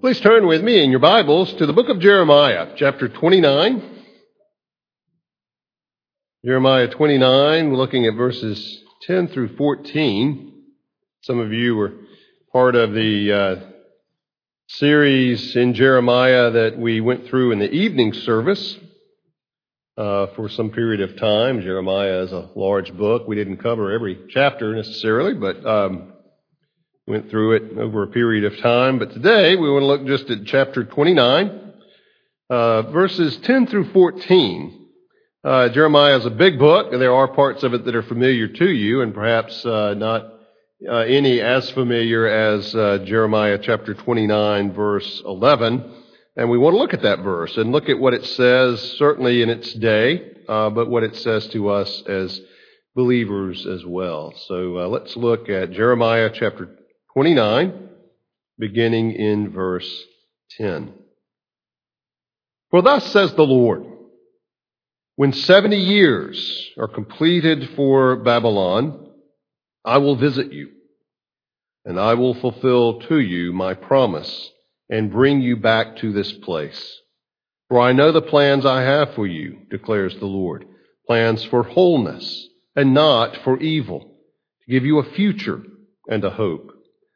Please turn with me in your Bibles to the book of Jeremiah, chapter 29. Jeremiah 29, looking at verses 10 through 14. Some of you were part of the uh, series in Jeremiah that we went through in the evening service uh, for some period of time. Jeremiah is a large book. We didn't cover every chapter necessarily, but um, Went through it over a period of time, but today we want to look just at chapter 29, uh, verses 10 through 14. Uh, Jeremiah is a big book, and there are parts of it that are familiar to you, and perhaps uh, not uh, any as familiar as uh, Jeremiah chapter 29, verse 11. And we want to look at that verse and look at what it says, certainly in its day, uh, but what it says to us as believers as well. So let's look at Jeremiah chapter 29, beginning in verse 10. For thus says the Lord, when 70 years are completed for Babylon, I will visit you, and I will fulfill to you my promise and bring you back to this place. For I know the plans I have for you, declares the Lord, plans for wholeness and not for evil, to give you a future and a hope.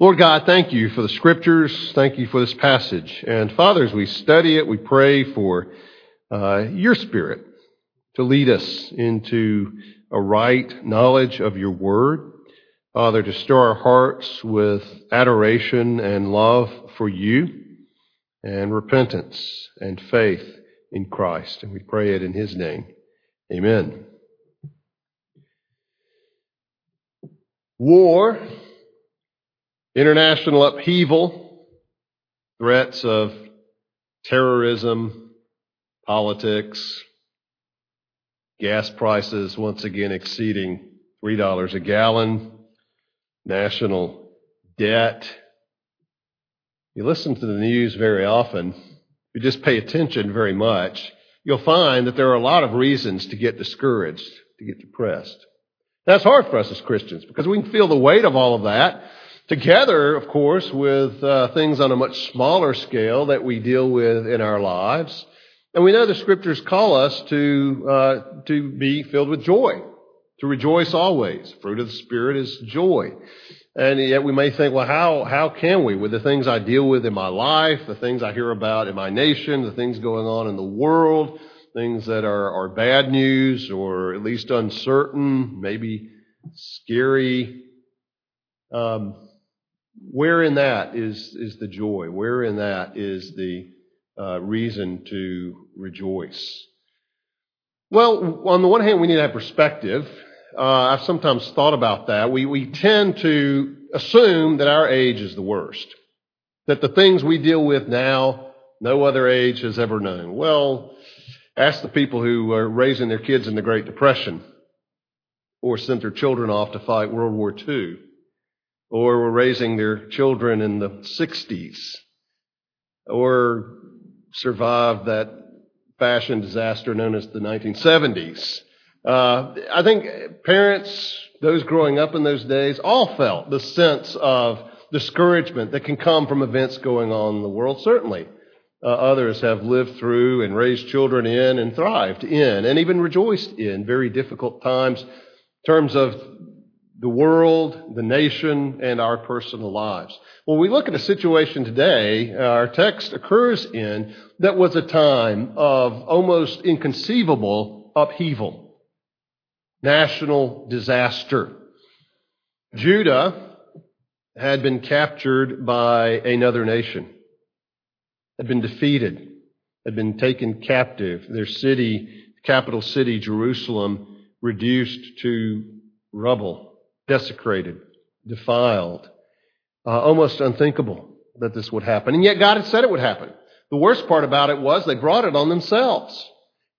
Lord God, thank you for the scriptures. Thank you for this passage. And Father, as we study it, we pray for uh, your spirit to lead us into a right knowledge of your word. Father, to stir our hearts with adoration and love for you and repentance and faith in Christ. And we pray it in his name. Amen. War International upheaval, threats of terrorism, politics, gas prices once again exceeding $3 a gallon, national debt. You listen to the news very often, you just pay attention very much, you'll find that there are a lot of reasons to get discouraged, to get depressed. That's hard for us as Christians because we can feel the weight of all of that Together, of course, with uh, things on a much smaller scale that we deal with in our lives. And we know the scriptures call us to, uh, to be filled with joy, to rejoice always. Fruit of the Spirit is joy. And yet we may think, well, how, how can we with the things I deal with in my life, the things I hear about in my nation, the things going on in the world, things that are, are bad news or at least uncertain, maybe scary. Um, where in that is, is the joy? Where in that is the uh, reason to rejoice? Well, on the one hand, we need to have perspective. Uh, I've sometimes thought about that. We, we tend to assume that our age is the worst, that the things we deal with now, no other age has ever known. Well, ask the people who are raising their kids in the Great Depression or sent their children off to fight World War II or were raising their children in the 60s, or survived that fashion disaster known as the 1970s. Uh, I think parents, those growing up in those days, all felt the sense of discouragement that can come from events going on in the world. Certainly, uh, others have lived through and raised children in and thrived in and even rejoiced in very difficult times in terms of the world, the nation, and our personal lives. When we look at a situation today, uh, our text occurs in that was a time of almost inconceivable upheaval, national disaster. Judah had been captured by another nation, had been defeated, had been taken captive. Their city, capital city, Jerusalem, reduced to rubble, desecrated, defiled. Uh, almost unthinkable that this would happen. And yet God had said it would happen. The worst part about it was they brought it on themselves.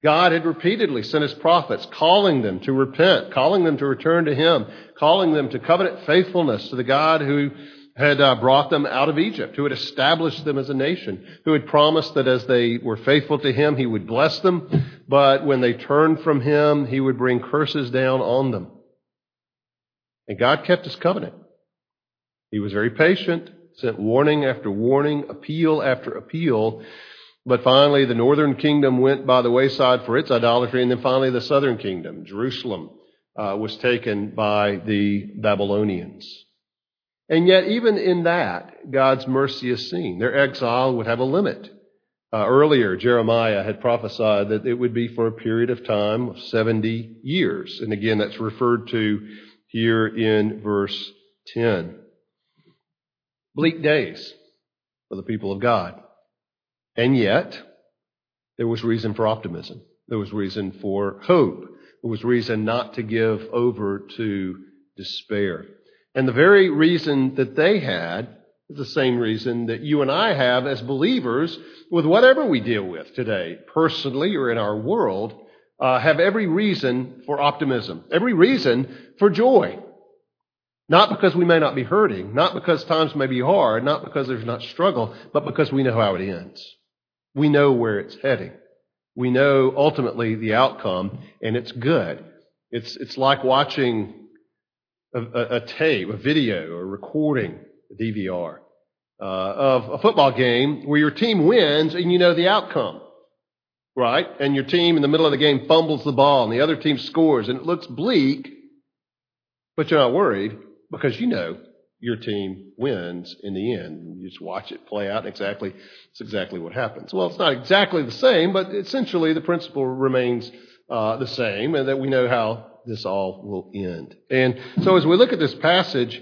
God had repeatedly sent his prophets, calling them to repent, calling them to return to him, calling them to covenant faithfulness to the God who had uh, brought them out of Egypt, who had established them as a nation, who had promised that as they were faithful to him, he would bless them, but when they turned from him, he would bring curses down on them. And God kept his covenant. He was very patient, sent warning after warning, appeal after appeal. But finally, the northern kingdom went by the wayside for its idolatry, and then finally, the southern kingdom, Jerusalem, uh, was taken by the Babylonians. And yet, even in that, God's mercy is seen. Their exile would have a limit. Uh, earlier, Jeremiah had prophesied that it would be for a period of time of 70 years. And again, that's referred to here in verse 10 bleak days for the people of God. And yet, there was reason for optimism. There was reason for hope. There was reason not to give over to despair. And the very reason that they had is the same reason that you and I have as believers with whatever we deal with today, personally or in our world, uh, have every reason for optimism, every reason for joy. Not because we may not be hurting, not because times may be hard, not because there's not struggle, but because we know how it ends. We know where it's heading. We know ultimately the outcome, and it's good. It's, it's like watching a, a, a tape, a video, a recording, a DVR, uh, of a football game where your team wins and you know the outcome, right? And your team in the middle of the game fumbles the ball and the other team scores and it looks bleak, but you're not worried because you know your team wins in the end. You just watch it play out. Exactly, it's exactly what happens. Well, it's not exactly the same, but essentially the principle remains uh, the same, and that we know how this all will end. And so, as we look at this passage,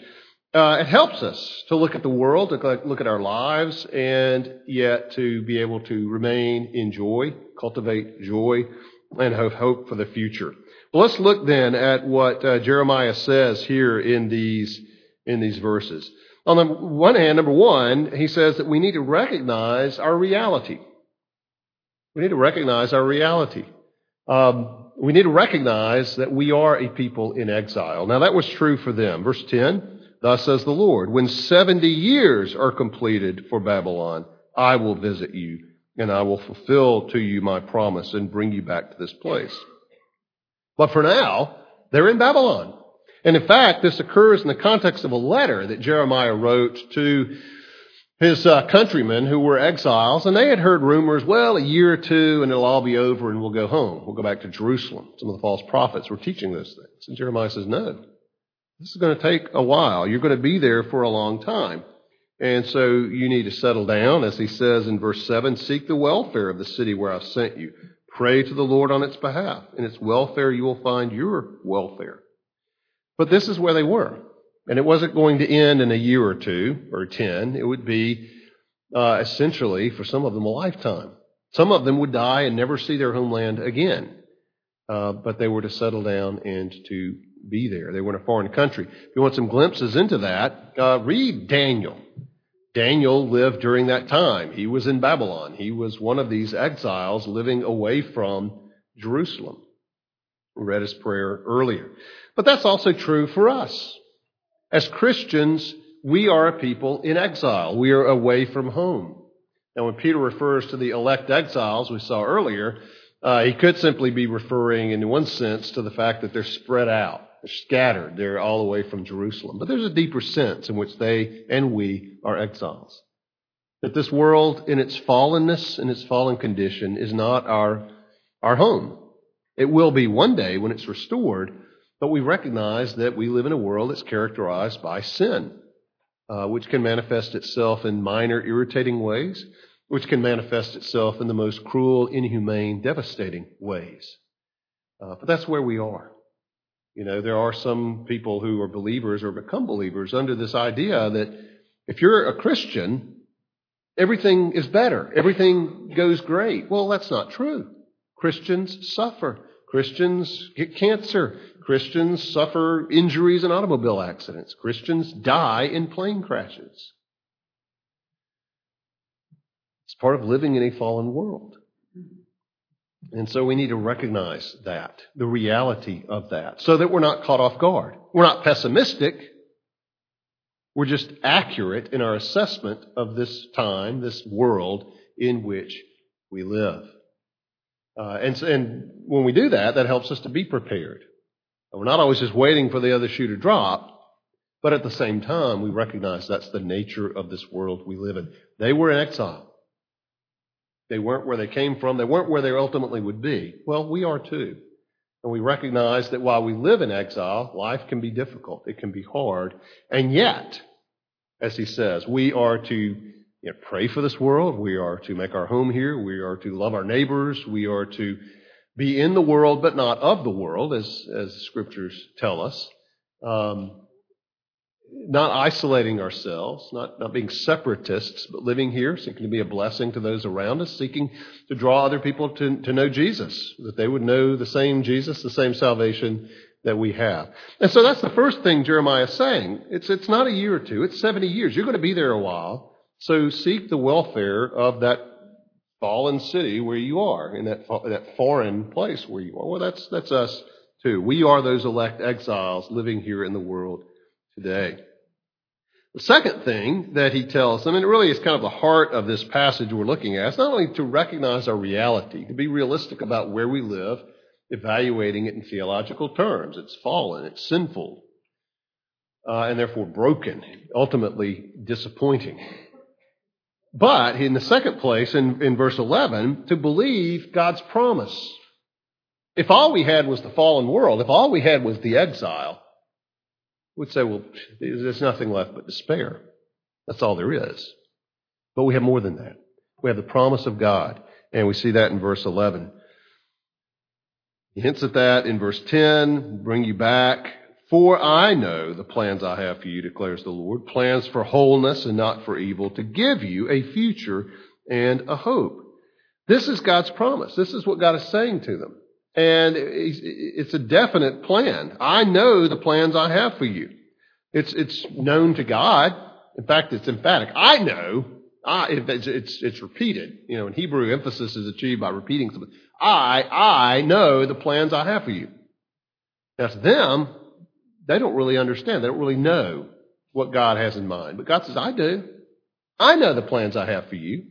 uh, it helps us to look at the world, to look at our lives, and yet to be able to remain in joy, cultivate joy, and have hope for the future. Well, let's look then at what uh, Jeremiah says here in these, in these verses. On the one hand, number one, he says that we need to recognize our reality. We need to recognize our reality. Um, we need to recognize that we are a people in exile. Now, that was true for them. Verse 10 Thus says the Lord, when 70 years are completed for Babylon, I will visit you, and I will fulfill to you my promise and bring you back to this place. But for now, they're in Babylon. And in fact, this occurs in the context of a letter that Jeremiah wrote to his uh, countrymen who were exiles, and they had heard rumors, well, a year or two and it'll all be over and we'll go home. We'll go back to Jerusalem. Some of the false prophets were teaching those things. And Jeremiah says, no, this is going to take a while. You're going to be there for a long time. And so you need to settle down, as he says in verse 7 seek the welfare of the city where I've sent you. Pray to the Lord on its behalf. In its welfare, you will find your welfare. But this is where they were. And it wasn't going to end in a year or two or ten. It would be uh, essentially, for some of them, a lifetime. Some of them would die and never see their homeland again. Uh, but they were to settle down and to be there. They were in a foreign country. If you want some glimpses into that, uh, read Daniel. Daniel lived during that time. He was in Babylon. He was one of these exiles living away from Jerusalem. We read his prayer earlier. But that's also true for us. As Christians, we are a people in exile. We are away from home. Now, when Peter refers to the elect exiles we saw earlier, uh, he could simply be referring, in one sense, to the fact that they're spread out. They're scattered. They're all away from Jerusalem. But there's a deeper sense in which they and we are exiles. That this world, in its fallenness and its fallen condition, is not our, our home. It will be one day when it's restored, But we recognize that we live in a world that's characterized by sin, uh, which can manifest itself in minor, irritating ways, which can manifest itself in the most cruel, inhumane, devastating ways. Uh, but that's where we are. You know, there are some people who are believers or become believers under this idea that if you're a Christian, everything is better, everything goes great. Well, that's not true. Christians suffer. Christians get cancer. Christians suffer injuries in automobile accidents. Christians die in plane crashes. It's part of living in a fallen world. And so we need to recognize that, the reality of that, so that we're not caught off guard. We're not pessimistic. We're just accurate in our assessment of this time, this world in which we live. Uh, and, and when we do that, that helps us to be prepared. We're not always just waiting for the other shoe to drop, but at the same time, we recognize that's the nature of this world we live in. They were in exile. They weren't where they came from. They weren't where they ultimately would be. Well, we are too. And we recognize that while we live in exile, life can be difficult. It can be hard. And yet, as he says, we are to you know, pray for this world. We are to make our home here. We are to love our neighbors. We are to be in the world, but not of the world, as, as the scriptures tell us. Um, not isolating ourselves, not, not being separatists, but living here, seeking to be a blessing to those around us, seeking to draw other people to, to know Jesus, that they would know the same Jesus, the same salvation that we have. And so that's the first thing Jeremiah is saying. It's, it's not a year or two, it's 70 years. You're going to be there a while. So seek the welfare of that fallen city where you are, in that, that foreign place where you are. Well, that's, that's us too. We are those elect exiles living here in the world today. The second thing that he tells them, and it really is kind of the heart of this passage we're looking at, is not only to recognize our reality, to be realistic about where we live, evaluating it in theological terms. It's fallen, it's sinful, uh, and therefore broken, ultimately disappointing. But in the second place, in, in verse 11, to believe God's promise. If all we had was the fallen world, if all we had was the exile, would say, well, there's nothing left but despair. That's all there is. But we have more than that. We have the promise of God, and we see that in verse 11. He hints at that in verse 10, bring you back. For I know the plans I have for you, declares the Lord, plans for wholeness and not for evil, to give you a future and a hope. This is God's promise. This is what God is saying to them. And it's a definite plan. I know the plans I have for you. It's, it's known to God. In fact, it's emphatic. I know. I, it's, it's, it's repeated. You know, in Hebrew, emphasis is achieved by repeating something. I, I know the plans I have for you. To them, they don't really understand. They don't really know what God has in mind. But God says, I do. I know the plans I have for you.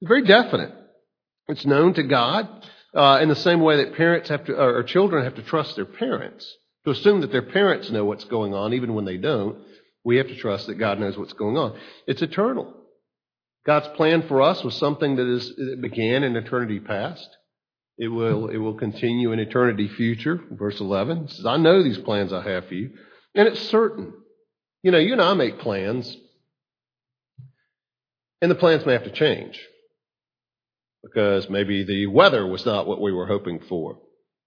It's very definite. It's known to God. Uh, in the same way that parents have to, or children have to trust their parents, to assume that their parents know what's going on, even when they don't, we have to trust that God knows what's going on. It's eternal. God's plan for us was something that is that began in eternity past. It will it will continue in eternity future. Verse eleven says, "I know these plans I have for you, and it's certain." You know, you and I make plans, and the plans may have to change because maybe the weather was not what we were hoping for,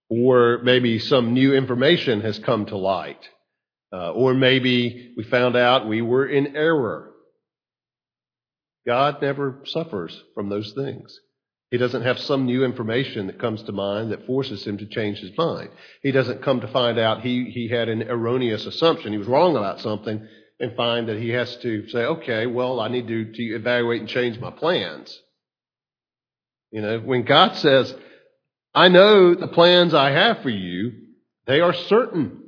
or maybe some new information has come to light, uh, or maybe we found out we were in error. God never suffers from those things. He doesn't have some new information that comes to mind that forces him to change his mind. He doesn't come to find out he, he had an erroneous assumption. He was wrong about something and find that he has to say, okay, well, I need to, to evaluate and change my plans. You know, when God says, I know the plans I have for you, they are certain.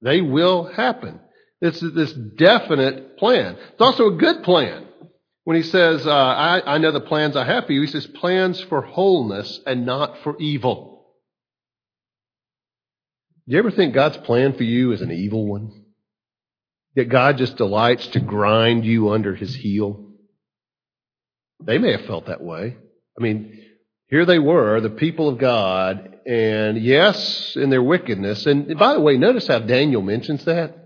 They will happen. It's this definite plan. It's also a good plan. When he says, uh, I, I know the plans I have for you, he says plans for wholeness and not for evil. Do you ever think God's plan for you is an evil one? That God just delights to grind you under his heel? They may have felt that way. I mean, here they were, the people of God, and yes, in their wickedness. And by the way, notice how Daniel mentions that.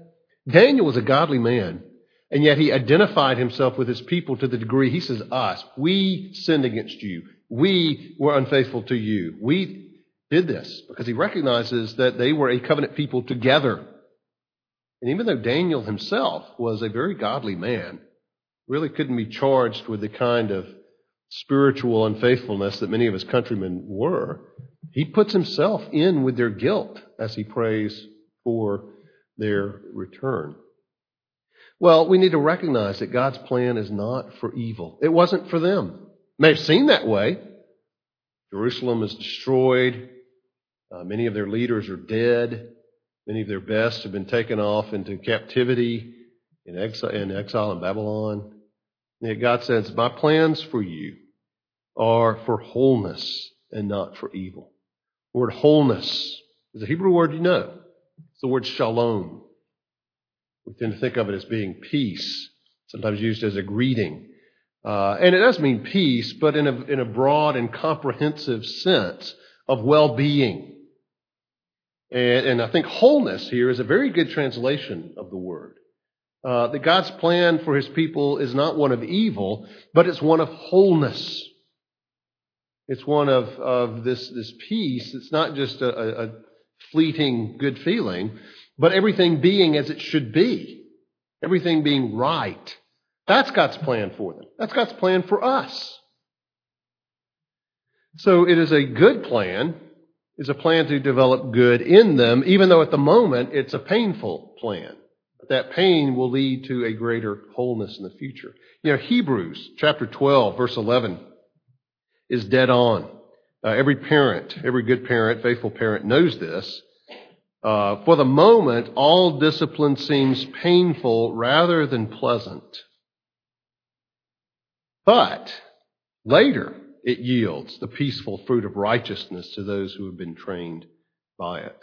Daniel was a godly man, and yet he identified himself with his people to the degree he says, Us, we sinned against you. We were unfaithful to you. We did this because he recognizes that they were a covenant people together. And even though Daniel himself was a very godly man, really couldn't be charged with the kind of spiritual unfaithfulness that many of his countrymen were, he puts himself in with their guilt as he prays for their return. Well, we need to recognize that God's plan is not for evil. It wasn't for them. It may have seemed that way. Jerusalem is destroyed. Uh, many of their leaders are dead. Many of their best have been taken off into captivity in exile in, exile in Babylon. Yet God says, My plans for you are for wholeness and not for evil. The word wholeness is a Hebrew word you know. It's the word shalom. We tend to think of it as being peace, sometimes used as a greeting. Uh, and it does mean peace, but in a, in a broad and comprehensive sense of well being. And, and, I think wholeness here is a very good translation of the word. Uh, that God's plan for his people is not one of evil, but it's one of wholeness. It's one of, of this, this peace. It's not just a, a fleeting good feeling, but everything being as it should be. Everything being right. That's God's plan for them. That's God's plan for us. So it is a good plan is a plan to develop good in them, even though at the moment it's a painful plan. That pain will lead to a greater wholeness in the future. You know, Hebrews chapter 12, verse 11 is dead on. Uh, every parent, every good parent, faithful parent knows this. Uh, for the moment, all discipline seems painful rather than pleasant. But later, it yields the peaceful fruit of righteousness to those who have been trained by it.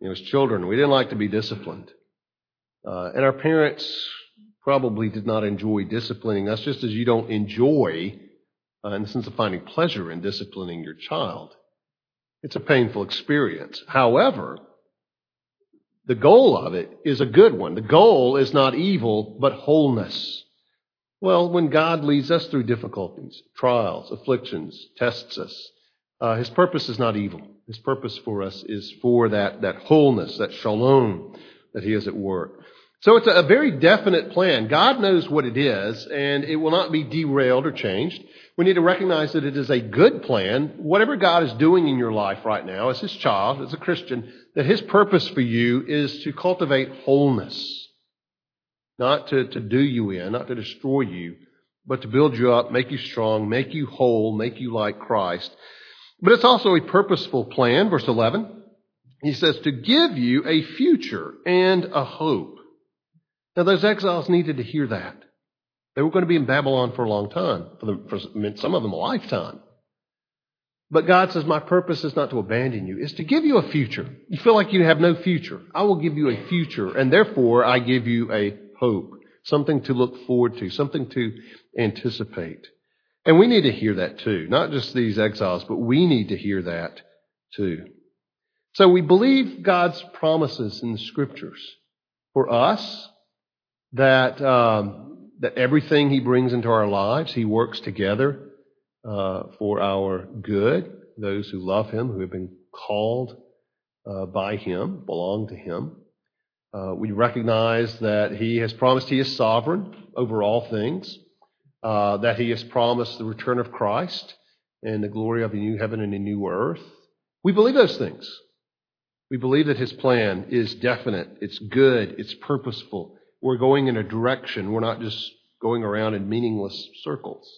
You know, as children, we didn't like to be disciplined. Uh, and our parents probably did not enjoy disciplining us, just as you don't enjoy, uh, in the sense of finding pleasure in disciplining your child. It's a painful experience. However, the goal of it is a good one. The goal is not evil, but wholeness. Well, when God leads us through difficulties, trials, afflictions, tests us, uh, His purpose is not evil. His purpose for us is for that, that wholeness, that shalom that He is at work. So it's a, very definite plan. God knows what it is, and it will not be derailed or changed. We need to recognize that it is a good plan. Whatever God is doing in your life right now, as His child, as a Christian, that His purpose for you is to cultivate wholeness not to, to do you in, not to destroy you, but to build you up, make you strong, make you whole, make you like Christ. But it's also a purposeful plan, verse 11. He says, to give you a future and a hope. Now, those exiles needed to hear that. They were going to be in Babylon for a long time, for, the, for some of them a lifetime. But God says, My purpose is not to abandon you, it's to give you a future. You feel like you have no future. I will give you a future, and therefore I give you a hope, something to look forward to, something to anticipate. And we need to hear that too. Not just these exiles, but we need to hear that too. So we believe God's promises in the scriptures for us that, um, that everything He brings into our lives, He works together uh, for our good. Those who love Him, who have been called uh, by Him, belong to Him. Uh, we recognize that He has promised He is sovereign over all things, uh, that He has promised the return of Christ and the glory of a new heaven and a new earth. We believe those things. We believe that His plan is definite, it's good, it's purposeful. We're going in a direction, we're not just going around in meaningless circles.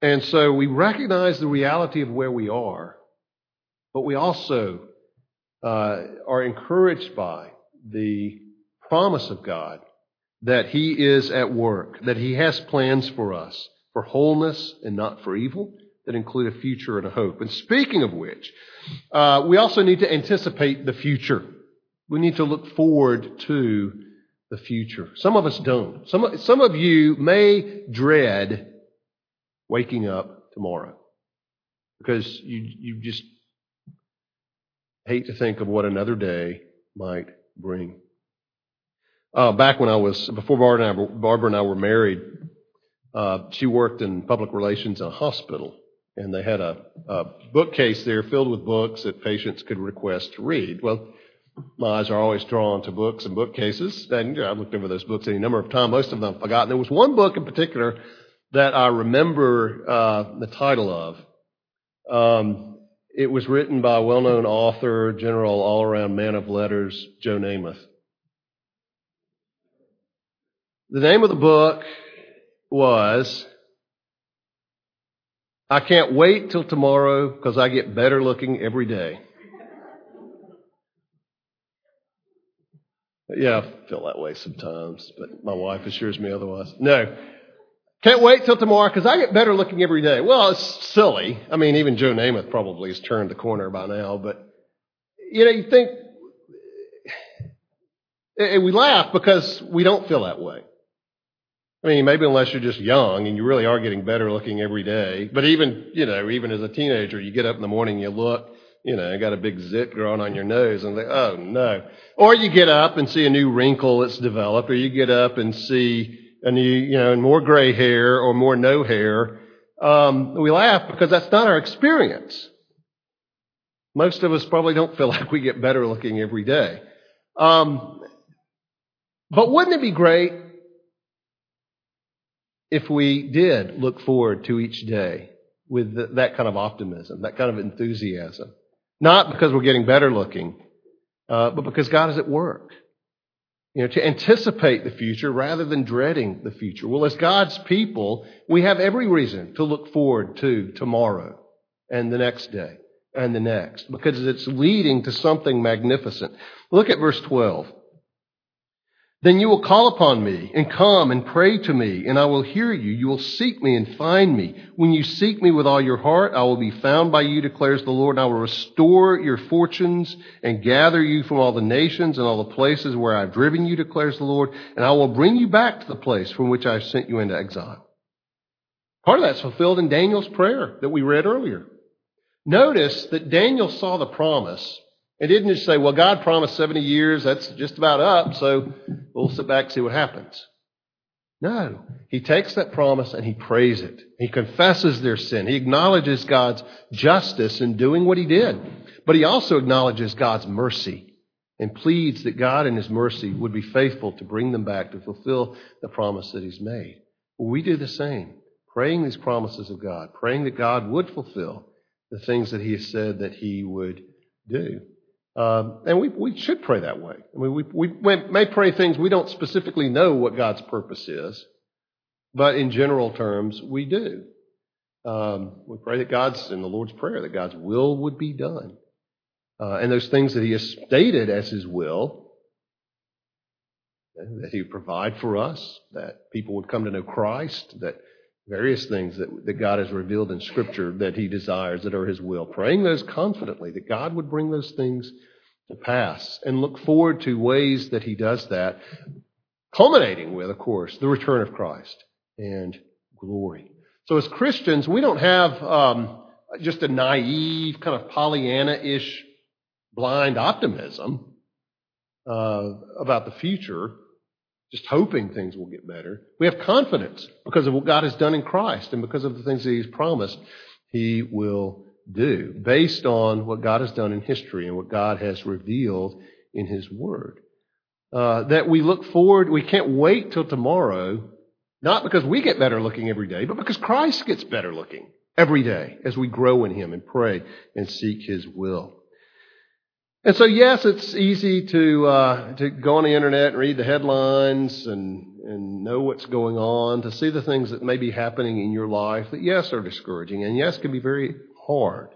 And so we recognize the reality of where we are, but we also uh, are encouraged by the promise of God that He is at work, that He has plans for us for wholeness and not for evil that include a future and a hope. And speaking of which, uh, we also need to anticipate the future. We need to look forward to the future. Some of us don't. Some, some of you may dread waking up tomorrow. because you, you just hate to think of what another day might bring. Uh, back when I was, before Barbara and I, Barbara and I were married, uh, she worked in public relations in a hospital, and they had a, bookcase there filled with books that patients could request to read. Well, my eyes are always drawn to books and bookcases, and I've looked over those books any number of times. Most of them I've forgotten. There was one book in particular that I remember uh, the title of. Um, it was written by a well-known author, general, all-around man of letters, Joe Namath. The name of the book was I can't wait till tomorrow because I get better looking every day. Yeah, I feel that way sometimes, but my wife assures me otherwise. No. Can't wait till tomorrow because I get better looking every day. Well, it's silly. I mean, even Joe Namath probably has turned the corner by now, but you know, you think, and we laugh because we don't feel that way. I mean, maybe unless you're just young and you really are getting better looking every day. But even, you know, even as a teenager, you get up in the morning, you look, you know, got a big zit growing on your nose and think, oh no. Or you get up and see a new wrinkle that's developed, or you get up and see a new, you know, more gray hair or more no hair. Um, we laugh because that's not our experience. Most of us probably don't feel like we get better looking every day. Um, but wouldn't it be great if we did look forward to each day with that kind of optimism, that kind of enthusiasm. Not because we're getting better looking, uh, but because God is at work. You know, to anticipate the future rather than dreading the future. Well, as God's people, we have every reason to look forward to tomorrow and the next day and the next because it's leading to something magnificent. Look at verse 12. Then you will call upon me and come and pray to me, and I will hear you. You will seek me and find me. When you seek me with all your heart, I will be found by you, declares the Lord, and I will restore your fortunes and gather you from all the nations and all the places where I've driven you, declares the Lord, and I will bring you back to the place from which I sent you into exile. Part of that's fulfilled in Daniel's prayer that we read earlier. Notice that Daniel saw the promise it didn't just say, well, God promised 70 years, that's just about up, so we'll sit back and see what happens. No. He takes that promise and he prays it. He confesses their sin. He acknowledges God's justice in doing what he did. But he also acknowledges God's mercy and pleads that God in his mercy would be faithful to bring them back to fulfill the promise that he's made. We do the same, praying these promises of God, praying that God would fulfill the things that he has said that he would do. Um, and we, we should pray that way. I mean, we, we may pray things we don't specifically know what God's purpose is, but in general terms, we do. Um, we pray that God's, in the Lord's Prayer, that God's will would be done. Uh, and those things that He has stated as His will, that He would provide for us, that people would come to know Christ, that various things that, that God has revealed in Scripture that He desires that are His will. Praying those confidently, that God would bring those things to pass, and look forward to ways that He does that, culminating with, of course, the return of Christ and glory. So as Christians, we don't have um, just a naive, kind of Pollyanna ish blind optimism uh, about the future just hoping things will get better. We have confidence because of what God has done in Christ and because of the things that He's promised He will do based on what God has done in history and what God has revealed in His Word. Uh, that we look forward, we can't wait till tomorrow, not because we get better looking every day, but because Christ gets better looking every day as we grow in Him and pray and seek His will. And so, yes, it's easy to uh, to go on the internet and read the headlines and and know what's going on, to see the things that may be happening in your life that yes are discouraging and yes can be very hard.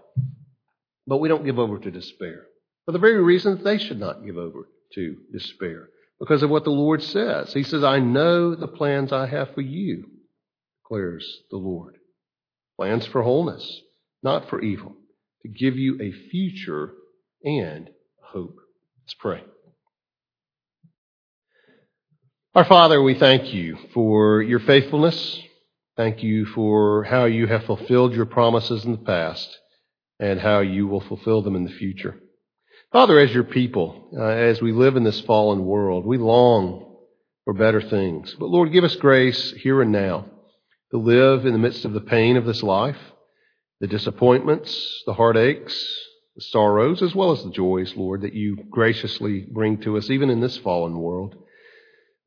But we don't give over to despair for the very reason that they should not give over to despair because of what the Lord says. He says, "I know the plans I have for you," declares the Lord. Plans for wholeness, not for evil, to give you a future and hope. Let's pray. Our Father, we thank you for your faithfulness. Thank you for how you have fulfilled your promises in the past. and how you will fulfill them in the future. Father, as your people, uh, as we live in this fallen world, we long for better things. But Lord, give us grace here and now to live in the midst of the pain of this life, the disappointments, the heartaches, the sorrows, as well as the joys, Lord, that you graciously bring to us, even in this fallen world.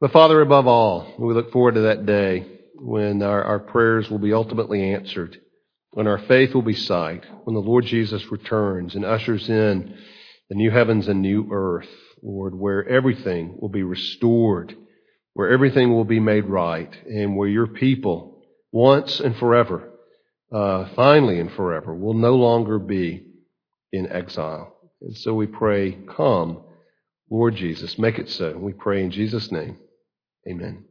But Father, above all, we look forward to that day when our, our prayers will be ultimately answered, when our faith will be sight, when the Lord Jesus returns and ushers in the new heavens and new earth, Lord, where everything will be restored, where everything will be made right, and where your people, once and forever, uh, finally and forever, will no longer be in exile. And so we pray, come, Lord Jesus, make it so. We pray in Jesus' name. Amen.